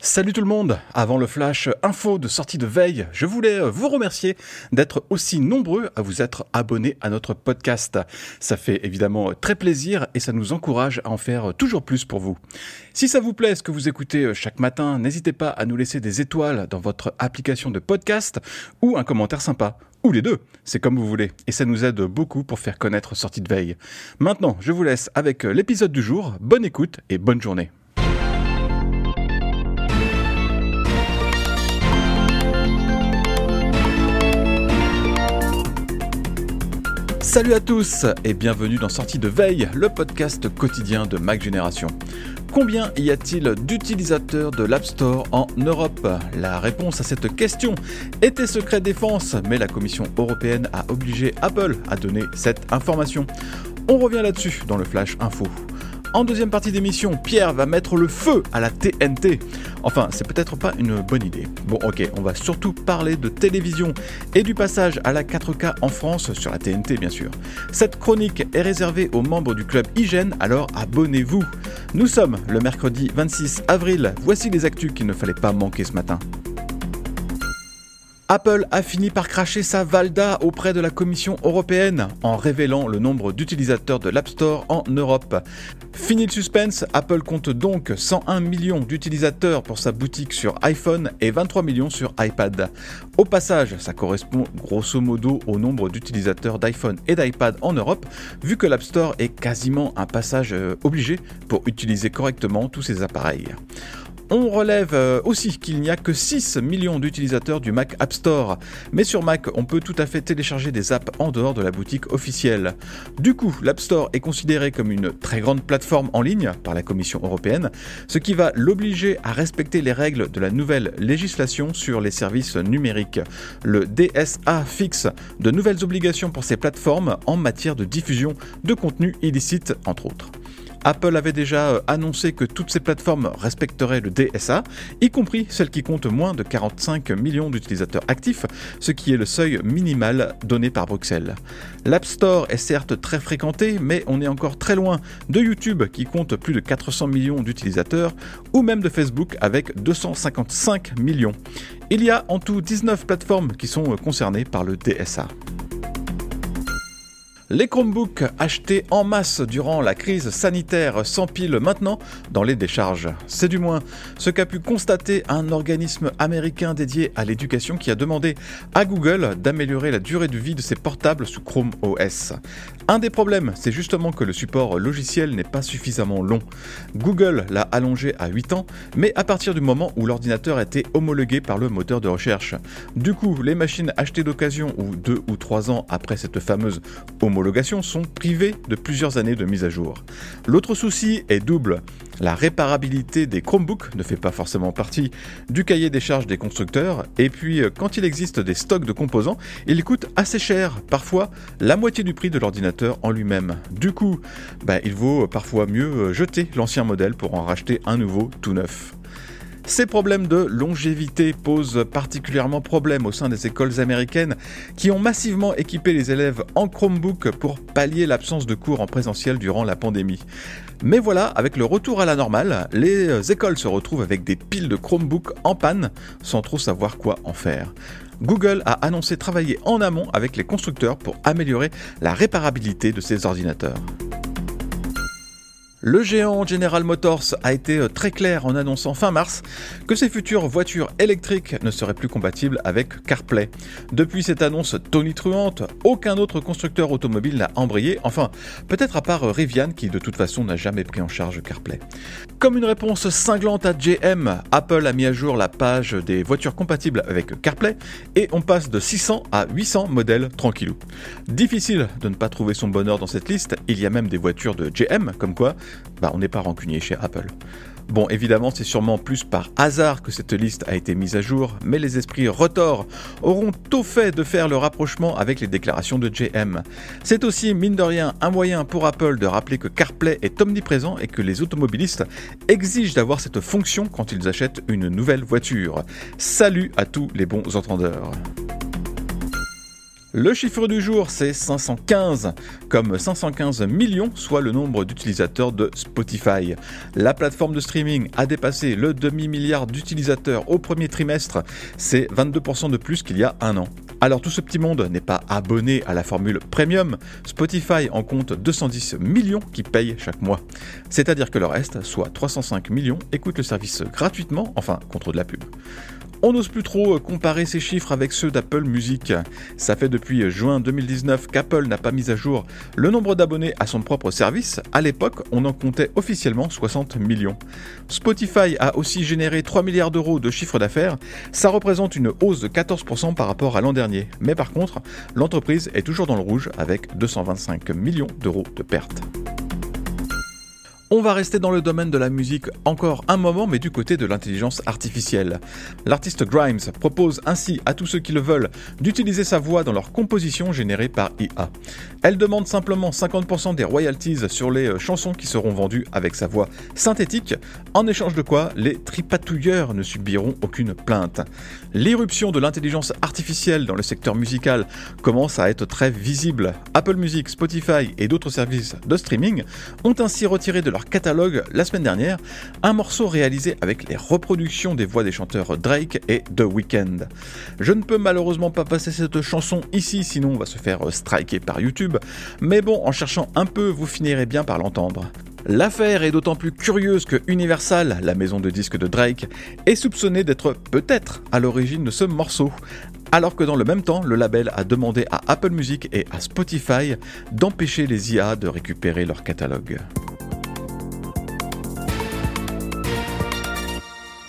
Salut tout le monde Avant le flash info de sortie de veille, je voulais vous remercier d'être aussi nombreux à vous être abonnés à notre podcast. Ça fait évidemment très plaisir et ça nous encourage à en faire toujours plus pour vous. Si ça vous plaît ce que vous écoutez chaque matin, n'hésitez pas à nous laisser des étoiles dans votre application de podcast ou un commentaire sympa. Ou les deux, c'est comme vous voulez, et ça nous aide beaucoup pour faire connaître Sortie de Veille. Maintenant, je vous laisse avec l'épisode du jour, bonne écoute et bonne journée. Salut à tous et bienvenue dans Sortie de Veille, le podcast quotidien de Mac Génération. Combien y a-t-il d'utilisateurs de l'App Store en Europe? La réponse à cette question était secret défense, mais la Commission européenne a obligé Apple à donner cette information. On revient là-dessus dans le Flash Info. En deuxième partie d'émission, Pierre va mettre le feu à la TNT. Enfin, c'est peut-être pas une bonne idée. Bon, ok, on va surtout parler de télévision et du passage à la 4K en France sur la TNT, bien sûr. Cette chronique est réservée aux membres du club Hygiène, alors abonnez-vous. Nous sommes le mercredi 26 avril. Voici les actus qu'il ne fallait pas manquer ce matin. Apple a fini par cracher sa Valda auprès de la Commission européenne en révélant le nombre d'utilisateurs de l'App Store en Europe. Fini le suspense, Apple compte donc 101 millions d'utilisateurs pour sa boutique sur iPhone et 23 millions sur iPad. Au passage, ça correspond grosso modo au nombre d'utilisateurs d'iPhone et d'iPad en Europe, vu que l'App Store est quasiment un passage euh, obligé pour utiliser correctement tous ces appareils. On relève euh, aussi qu'il n'y a que 6 millions d'utilisateurs du Mac App Store, mais sur Mac on peut tout à fait télécharger des apps en dehors de la boutique officielle. Du coup, l'App Store est considéré comme une très grande plateforme en ligne par la Commission européenne, ce qui va l'obliger à respecter les règles de la nouvelle législation sur les services numériques. Le DSA fixe de nouvelles obligations pour ces plateformes en matière de diffusion de contenu illicite entre autres. Apple avait déjà euh, annoncé que toutes ces plateformes respecteraient le DSA, y compris celles qui comptent moins de 45 millions d'utilisateurs actifs, ce qui est le seuil minimal donné par Bruxelles. L'App Store est certes très fréquenté, mais on est encore très loin de YouTube qui compte plus de 400 millions d'utilisateurs, ou même de Facebook avec 255 millions. Il y a en tout 19 plateformes qui sont concernées par le DSA. Les Chromebooks achetés en masse durant la crise sanitaire s'empilent maintenant dans les décharges. C'est du moins ce qu'a pu constater un organisme américain dédié à l'éducation qui a demandé à Google d'améliorer la durée de vie de ses portables sous Chrome OS. Un des problèmes, c'est justement que le support logiciel n'est pas suffisamment long. Google l'a allongé à 8 ans, mais à partir du moment où l'ordinateur été homologué par le moteur de recherche. Du coup, les machines achetées d'occasion ou 2 ou 3 ans après cette fameuse homologation sont privés de plusieurs années de mise à jour. L'autre souci est double. La réparabilité des Chromebooks ne fait pas forcément partie du cahier des charges des constructeurs, et puis euh, quand il existe des stocks de composants, ils coûtent assez cher, parfois la moitié du prix de l'ordinateur en lui-même. Du coup, bah, il vaut parfois mieux euh, jeter l'ancien modèle pour en racheter un nouveau tout neuf. Ces problèmes de longévité posent particulièrement problème au sein des écoles américaines qui ont massivement équipé les élèves en Chromebook pour pallier l'absence de cours en présentiel durant la pandémie. Mais voilà, avec le retour à la normale, les écoles se retrouvent avec des piles de Chromebook en panne sans trop savoir quoi en faire. Google a annoncé travailler en amont avec les constructeurs pour améliorer la réparabilité de ces ordinateurs. Le géant General Motors a été euh, très clair en annonçant fin mars que ses futures voitures électriques ne seraient plus compatibles avec CarPlay. Depuis cette annonce tonitruante, aucun autre constructeur automobile n'a embrayé, enfin peut-être à part euh, Rivian qui de toute façon n'a jamais pris en charge CarPlay. Comme une réponse cinglante à GM, Apple a mis à jour la page des voitures compatibles avec CarPlay et on passe de 600 à 800 modèles tranquillou. Difficile de ne pas trouver son bonheur dans cette liste, il y a même des voitures de GM comme quoi bah, on n'est pas rancunier chez Apple. Bon, évidemment, c'est sûrement plus par hasard que cette liste a été mise à jour, mais les esprits retors auront tôt fait de faire le rapprochement avec les déclarations de JM. C'est aussi, mine de rien, un moyen pour Apple de rappeler que CarPlay est omniprésent et que les automobilistes exigent d'avoir cette fonction quand ils achètent une nouvelle voiture. Salut à tous les bons entendeurs. Le chiffre du jour, c'est 515, comme 515 millions, soit le nombre d'utilisateurs de Spotify. La plateforme de streaming a dépassé le demi-milliard d'utilisateurs au premier trimestre, c'est 22% de plus qu'il y a un an. Alors tout ce petit monde n'est pas abonné à la formule premium, Spotify en compte 210 millions qui payent chaque mois. C'est-à-dire que le reste, soit 305 millions, écoutent le service gratuitement, enfin contre de la pub. On n'ose plus trop comparer ces chiffres avec ceux d'Apple Music. Ça fait depuis juin 2019 qu'Apple n'a pas mis à jour le nombre d'abonnés à son propre service. À l'époque, on en comptait officiellement 60 millions. Spotify a aussi généré 3 milliards d'euros de chiffre d'affaires. Ça représente une hausse de 14% par rapport à l'an dernier. Mais par contre, l'entreprise est toujours dans le rouge avec 225 millions d'euros de pertes. On va rester dans le domaine de la musique encore un moment, mais du côté de l'intelligence artificielle. L'artiste Grimes propose ainsi à tous ceux qui le veulent d'utiliser sa voix dans leur composition générée par IA. Elle demande simplement 50% des royalties sur les euh, chansons qui seront vendues avec sa voix synthétique, en échange de quoi les tripatouilleurs ne subiront aucune plainte. L'irruption de l'intelligence artificielle dans le secteur musical commence à être très visible. Apple Music, Spotify et d'autres services de streaming ont ainsi retiré de catalogue la semaine dernière un morceau réalisé avec les reproductions des voix des chanteurs Drake et The Weeknd. Je ne peux malheureusement pas passer cette chanson ici, sinon on va se faire striker par YouTube, mais bon, en cherchant un peu, vous finirez bien par l'entendre. L'affaire est d'autant plus curieuse que Universal, la maison de disques de Drake, est soupçonnée d'être peut-être à l'origine de ce morceau, alors que dans le même temps, le label a demandé à Apple Music et à Spotify d'empêcher les IA de récupérer leur catalogue.